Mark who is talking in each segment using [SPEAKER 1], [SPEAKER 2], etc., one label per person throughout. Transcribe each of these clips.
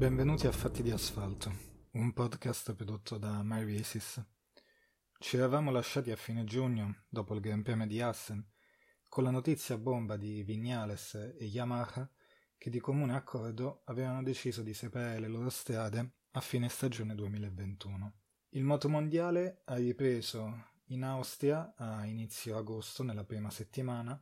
[SPEAKER 1] Benvenuti a Fatti di Asfalto, un podcast prodotto da MyRaces. Ci eravamo lasciati a fine giugno, dopo il Gran Premio di Assen, con la notizia bomba di Vignales e Yamaha che di comune accordo avevano deciso di separare le loro strade a fine stagione 2021. Il motomondiale ha ripreso in Austria a inizio agosto, nella prima settimana,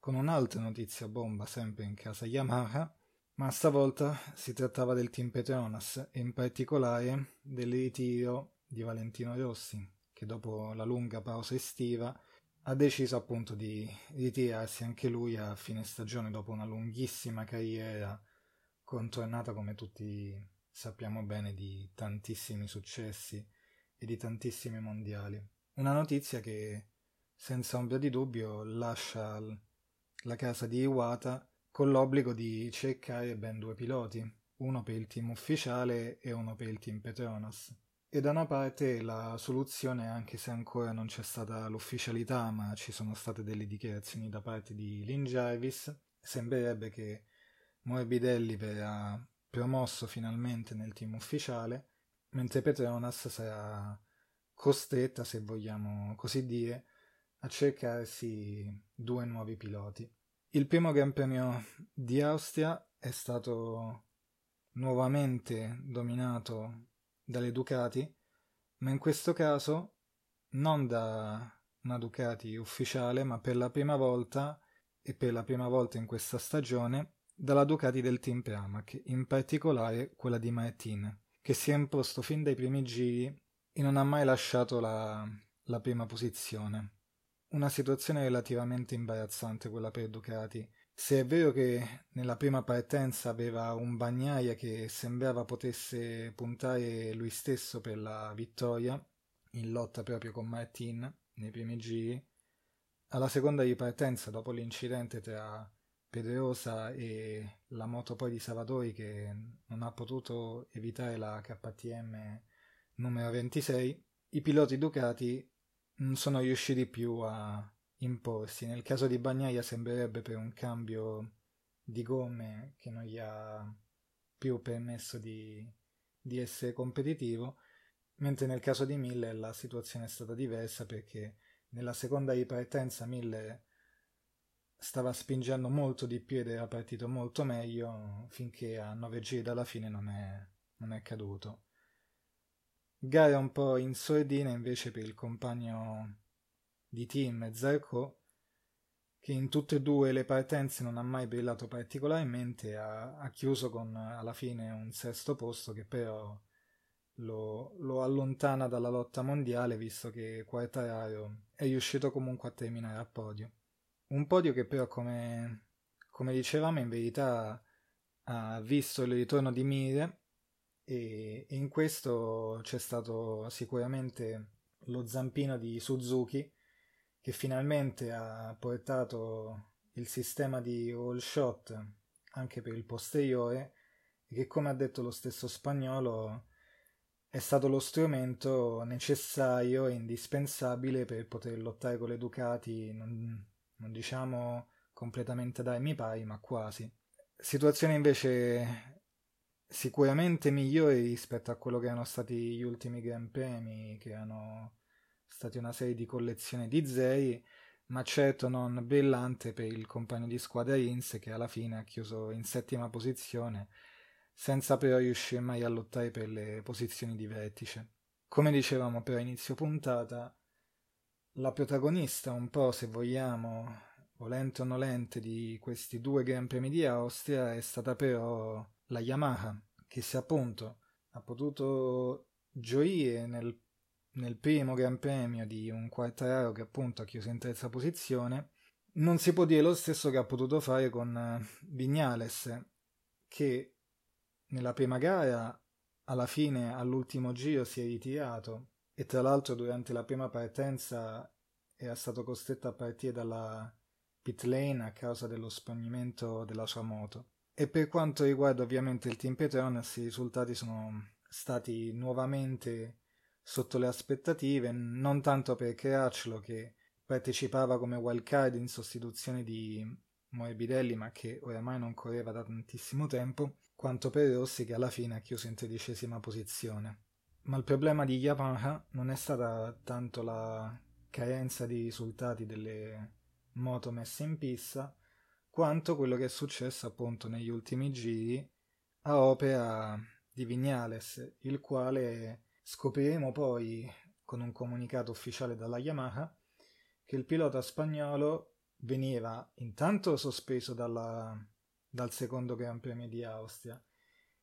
[SPEAKER 1] con un'altra notizia bomba sempre in casa Yamaha ma stavolta si trattava del team Petronas e in particolare del ritiro di Valentino Rossi, che dopo la lunga pausa estiva ha deciso appunto di ritirarsi anche lui a fine stagione dopo una lunghissima carriera contornata come tutti sappiamo bene di tantissimi successi e di tantissimi mondiali. Una notizia che senza ombra di dubbio lascia la casa di Iwata con l'obbligo di cercare ben due piloti, uno per il team ufficiale e uno per il team Petronas. E da una parte la soluzione, anche se ancora non c'è stata l'ufficialità, ma ci sono state delle dichiarazioni da parte di Lynn Jarvis, sembrerebbe che Morbidelli verrà promosso finalmente nel team ufficiale, mentre Petronas sarà costretta, se vogliamo così dire, a cercarsi due nuovi piloti. Il primo Gran Premio di Austria è stato nuovamente dominato dalle Ducati, ma in questo caso non da una Ducati ufficiale, ma per la prima volta e per la prima volta in questa stagione dalla Ducati del team Pramac, in particolare quella di Martin, che si è imposto fin dai primi giri e non ha mai lasciato la, la prima posizione una situazione relativamente imbarazzante quella per Ducati. Se è vero che nella prima partenza aveva un Bagnaia che sembrava potesse puntare lui stesso per la vittoria, in lotta proprio con Martin nei primi giri, alla seconda ripartenza dopo l'incidente tra Pedrosa e la moto poi di Salvatori che non ha potuto evitare la KTM numero 26, i piloti Ducati non sono riusciti più a imporsi. Nel caso di Bagnaia sembrerebbe per un cambio di gomme che non gli ha più permesso di, di essere competitivo, mentre nel caso di Miller la situazione è stata diversa perché nella seconda ripartenza Miller stava spingendo molto di più ed era partito molto meglio finché a nove giri dalla fine non è, non è caduto. Gara un po' in sordina invece per il compagno di team Zarco, che in tutte e due le partenze non ha mai brillato particolarmente, ha, ha chiuso con alla fine un sesto posto che però lo, lo, allontana dalla lotta mondiale visto che Quartararo è riuscito comunque a terminare a podio. Un podio che però come, come dicevamo in verità ha visto il ritorno di Mire e in questo c'è stato sicuramente lo zampino di Suzuki che finalmente ha portato il sistema di roll shot anche per il posteriore e che come ha detto lo stesso spagnolo è stato lo strumento necessario e indispensabile per poter lottare con le Ducati non, non diciamo completamente dai mi pari ma quasi. Situazione invece sicuramente migliori rispetto a quello che erano stati gli ultimi Gran Premi, che erano stati una serie di collezioni di zei, ma certo non brillante per il compagno di squadra Rins che alla fine ha chiuso in settima posizione, senza però riuscire mai a lottare per le posizioni di vertice. Come dicevamo però a inizio puntata, la protagonista un po', se vogliamo, volente o nolente, di questi due Gran Premi di Austria è stata però la Yamaha, che se appunto ha potuto gioire nel, nel primo Gran Premio di un Quartararo che appunto ha chiuso in terza posizione, non si può dire lo stesso che ha potuto fare con eh, Vignales, che nella prima gara alla fine all'ultimo giro si è ritirato e tra l'altro durante la prima partenza era stato costretto a partire dalla pit lane a causa dello spegnimento della sua moto. E per quanto riguarda ovviamente il Team Petronas, i risultati sono stati nuovamente sotto le aspettative, non tanto per Cracciolo che partecipava come wildcard in sostituzione di Morbidelli, ma che oramai non correva da tantissimo tempo, quanto per Rossi che alla fine ha chiuso in tredicesima posizione. Ma il problema di Yamaha non è stata tanto la carenza di risultati delle moto messe in pista, quanto quello che è successo appunto negli ultimi giri a opera di Vignales, il quale scopriremo poi con un comunicato ufficiale dalla Yamaha che il pilota spagnolo veniva intanto sospeso dalla, dal secondo Gran Premio di Austria.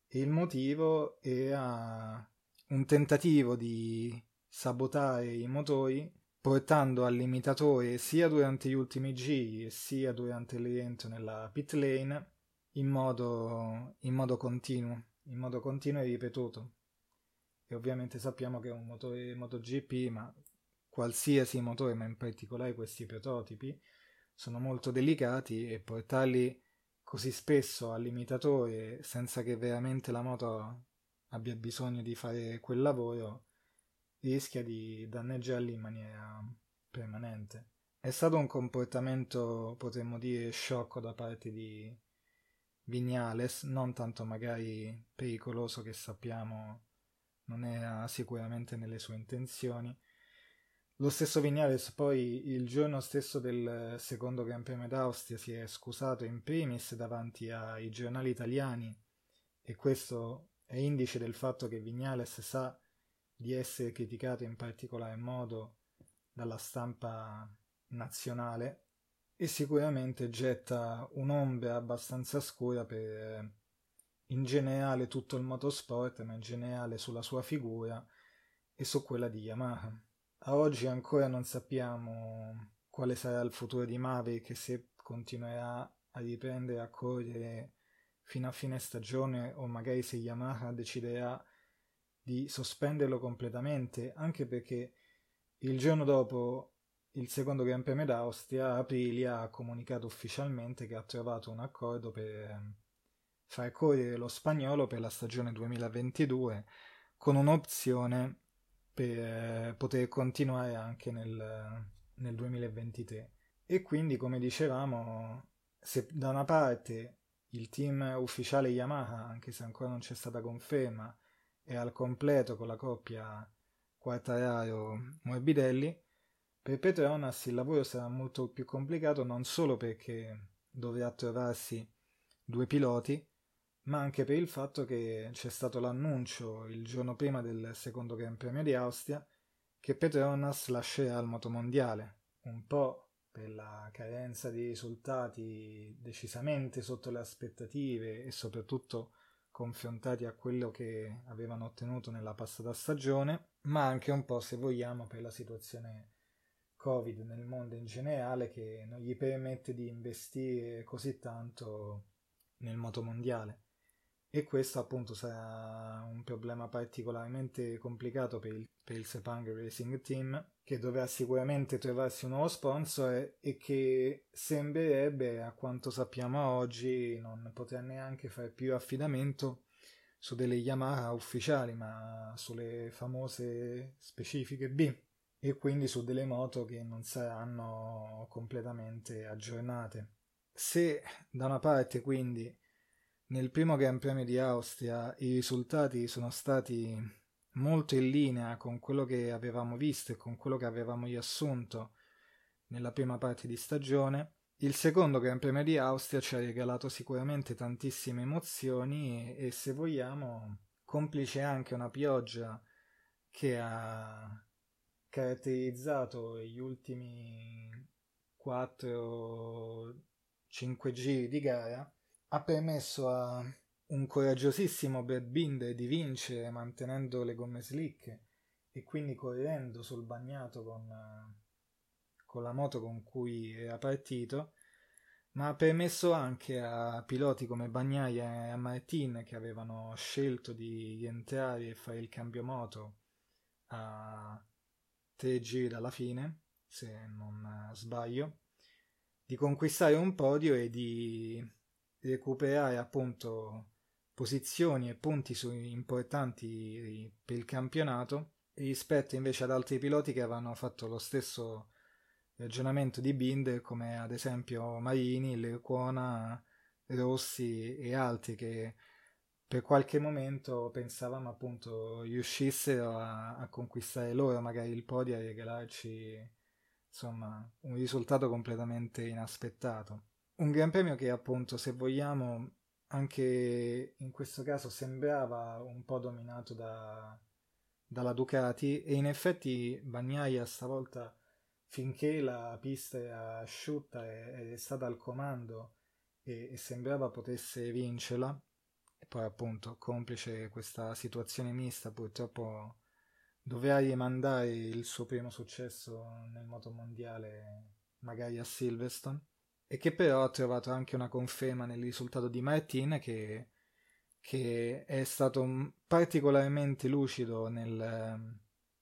[SPEAKER 1] E il motivo era un tentativo di sabotare i motori portando al limitatore sia durante gli ultimi giri sia durante il rientro nella pit lane in modo, in modo continuo, in modo continuo e ripetuto. E ovviamente sappiamo che è un motore MotoGP, ma qualsiasi motore, ma in particolare questi prototipi, sono molto delicati e portarli così spesso al limitatore senza che veramente la moto abbia bisogno di fare quel lavoro rischia di danneggiarli in maniera permanente. È stato un comportamento, potremmo dire, sciocco da parte di Vignales, non tanto magari pericoloso che sappiamo non era sicuramente nelle sue intenzioni. Lo stesso Vignales poi il giorno stesso del secondo Gran Premio d'Austria si è scusato in primis davanti ai giornali italiani e questo è indice del fatto che Vignales sa di essere criticato in particolar modo dalla stampa nazionale e sicuramente getta un'ombra abbastanza scura per in generale tutto il motorsport, ma in generale sulla sua figura e su quella di Yamaha. A oggi ancora non sappiamo quale sarà il futuro di Maverick se continuerà a riprendere a correre fino a fine stagione o magari se Yamaha deciderà di sospenderlo completamente, anche perché il giorno dopo il secondo Gran Premio d'Austria, Aprilia ha comunicato ufficialmente che ha trovato un accordo per far correre lo spagnolo per la stagione 2022 con un'opzione per poter continuare anche nel, nel 2023. E quindi, come dicevamo, se da una parte il team ufficiale Yamaha, anche se ancora non c'è stata conferma, è al completo con la coppia Quartararo-Morbidelli, per Petronas il lavoro sarà molto più complicato non solo perché dovrà trovarsi due piloti, ma anche per il fatto che c'è stato l'annuncio il giorno prima del secondo Gran Premio di Austria che Petronas lascerà il motomondiale, un po' per la carenza di risultati decisamente sotto le aspettative e soprattutto confrontati a quello che avevano ottenuto nella passata stagione, ma anche un po', se vogliamo, per la situazione Covid nel mondo in generale che non gli permette di investire così tanto nel moto mondiale. E questo appunto sarà un problema particolarmente complicato per il, per il Sepang Racing Team, che dovrà sicuramente trovarsi un nuovo sponsor e che sembrerebbe, a quanto sappiamo oggi, non potrà neanche fare più affidamento su delle Yamaha ufficiali, ma sulle famose specifiche B e quindi su delle moto che non saranno completamente aggiornate. Se da una parte quindi nel primo Gran Premio di Austria i risultati sono stati molto in linea con quello che avevamo visto e con quello che avevamo riassunto nella prima parte di stagione. Il secondo Gran Premio di Austria ci ha regalato sicuramente tantissime emozioni e, e se vogliamo, complice anche una pioggia che ha caratterizzato gli ultimi 4-5 giri di gara, ha permesso a un coraggiosissimo Brad Binder di vincere mantenendo le gomme slick e quindi correndo sul bagnato con, con la moto con cui era partito, ma ha permesso anche a piloti come Bagnaia e a Martin che avevano scelto di rientrare e fare il cambio moto a tre giri dalla fine, se non sbaglio, di conquistare un podio e di recuperare appunto posizioni e punti importanti per il campionato rispetto invece ad altri piloti che avevano fatto lo stesso ragionamento di Binder come ad esempio Marini, Lerquona, Rossi e altri che per qualche momento pensavamo appunto riuscissero a, a conquistare loro magari il podio e regalarci insomma un risultato completamente inaspettato. Un Gran Premio che appunto se vogliamo anche in questo caso sembrava un po' dominato da, dalla Ducati e in effetti Bagnaia stavolta finché la pista era asciutta ed è stata al comando e, e sembrava potesse vincerla e poi appunto complice questa situazione mista purtroppo doveva rimandare il suo primo successo nel motomondiale magari a Silverstone e che però ha trovato anche una conferma nel risultato di Martin che, che è stato particolarmente lucido nel,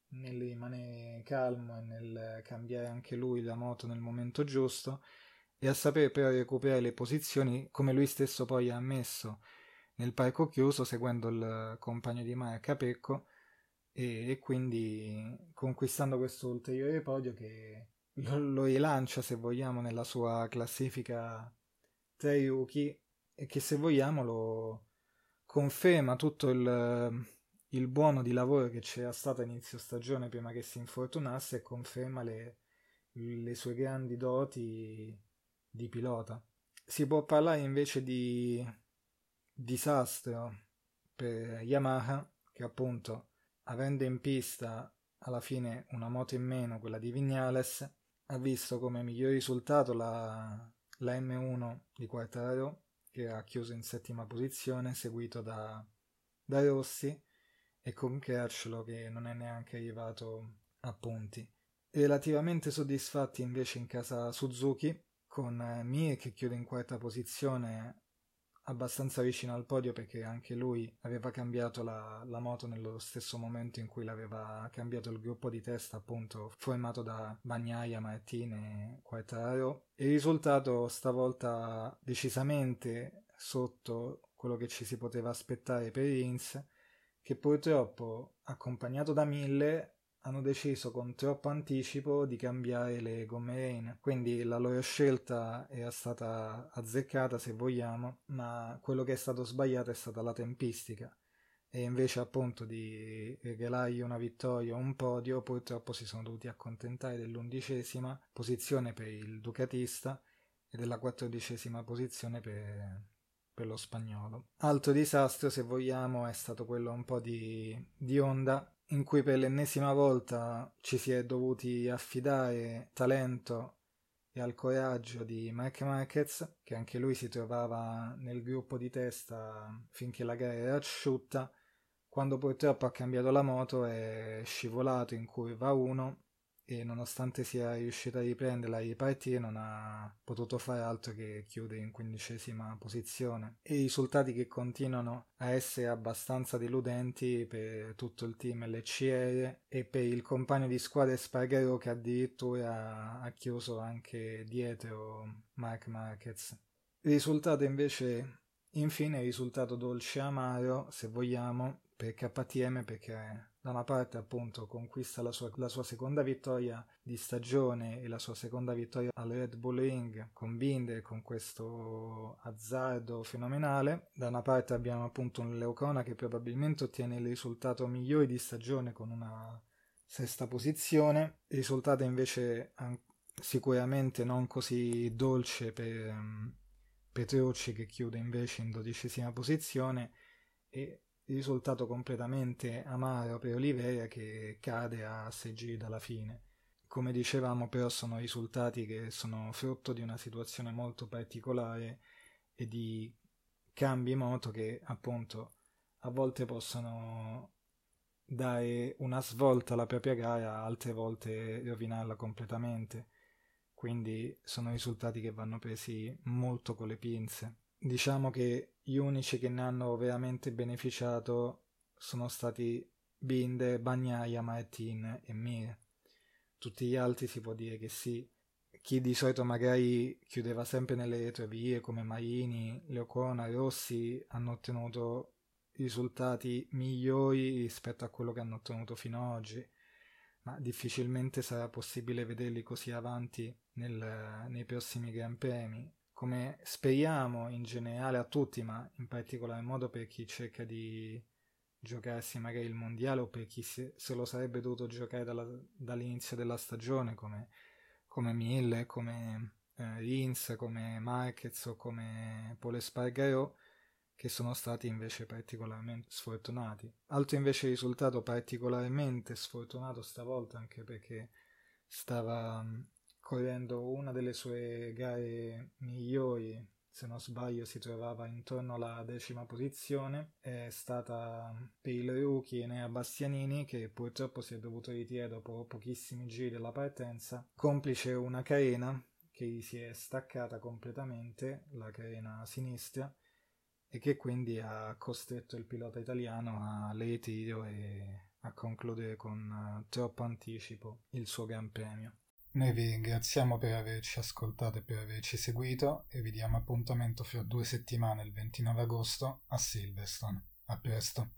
[SPEAKER 1] nel rimanere calmo e nel cambiare anche lui la moto nel momento giusto e a sapere però recuperare le posizioni come lui stesso poi ha ammesso nel parco chiuso seguendo il compagno di marca Pecco e, e quindi conquistando questo ulteriore podio che lo, rilancia se vogliamo nella sua classifica tra i rookie e che se vogliamo lo conferma tutto il, il buono di lavoro che c'era stato a inizio stagione prima che si infortunasse e conferma le, le sue grandi doti di pilota. Si può parlare invece di disastro per Yamaha che appunto avendo in pista alla fine una moto in meno, quella di Vignales, ha visto come miglior risultato la, la M1 di Quartararo che ha chiuso in settima posizione seguito da, da Rossi e con Crutchlow che non è neanche arrivato a punti. Relativamente soddisfatti invece in casa Suzuki con Mir che chiude in quarta posizione abbastanza vicino al podio perché anche lui aveva cambiato la, la, moto nello stesso momento in cui l'aveva cambiato il gruppo di testa appunto formato da Bagnaia, Martini e Quartararo il risultato stavolta decisamente sotto quello che ci si poteva aspettare per Rins che purtroppo accompagnato da Mille hanno deciso con troppo anticipo di cambiare le gomme Rain, quindi la loro scelta era stata azzeccata se vogliamo, ma quello che è stato sbagliato è stata la tempistica. E invece appunto di regalargli una vittoria o un podio purtroppo si sono dovuti accontentare dell'undicesima posizione per il Ducatista e della quattordicesima posizione per, per lo spagnolo. Altro disastro se vogliamo è stato quello un po' di, di Honda in cui per l'ennesima volta ci si è dovuti affidare talento e al coraggio di Mark Marquez, che anche lui si trovava nel gruppo di testa finché la gara era asciutta, quando purtroppo ha cambiato la moto è scivolato in curva 1 e nonostante sia riuscito a riprenderla e ripartire non ha potuto fare altro che chiudere in quindicesima posizione e i risultati che continuano a essere abbastanza deludenti per tutto il team LCR e per il compagno di squadra Spargaro che addirittura ha chiuso anche dietro Mark Marquez. Risultato invece infine risultato dolce e amaro se vogliamo per KTM perché da una parte appunto conquista la sua, la sua, seconda vittoria di stagione e la sua seconda vittoria al Red Bull Ring con Binder con questo azzardo fenomenale. Da una parte abbiamo appunto un Leocona che probabilmente ottiene il risultato migliore di stagione con una sesta posizione. Risultato invece sicuramente non così dolce per Petrucci che chiude invece in dodicesima posizione e risultato completamente amaro per Oliveira che cade a 6 giri dalla fine. Come dicevamo però sono risultati che sono frutto di una situazione molto particolare e di cambi moto che appunto a volte possono dare una svolta alla propria gara, altre volte rovinarla completamente. Quindi sono risultati che vanno presi molto con le pinze. Diciamo che gli unici che ne hanno veramente beneficiato sono stati Binde, Bagnaia, Martin e Mir. Tutti gli altri si può dire che sì. Chi di solito magari chiudeva sempre nelle retrovie come Marini, Leocona, Rossi hanno ottenuto risultati migliori rispetto a quello che hanno ottenuto fino ad oggi, ma difficilmente sarà possibile vederli così avanti nel, nei prossimi Gran Premi come speriamo in generale a tutti, ma in particolar modo per chi cerca di giocarsi magari il mondiale o per chi se, se lo sarebbe dovuto giocare dalla, dall'inizio della stagione come, come Mille, come eh, Rins, come Marquez o come Paul Espargaro che sono stati invece particolarmente sfortunati. Altro invece risultato particolarmente sfortunato stavolta anche perché stava correndo una delle sue gare migliori, se non sbaglio si trovava intorno alla decima posizione, è stata per il rookie Enea Bastianini che purtroppo si è dovuto ritirare dopo pochissimi giri della partenza, complice una carena che gli si è staccata completamente, la carena sinistra, e che quindi ha costretto il pilota italiano a ritiro e a concludere con troppo anticipo il suo Gran Premio. Noi vi ringraziamo per averci ascoltato e per averci seguito e vi diamo appuntamento fra due settimane il 29 agosto a Silverstone. A presto.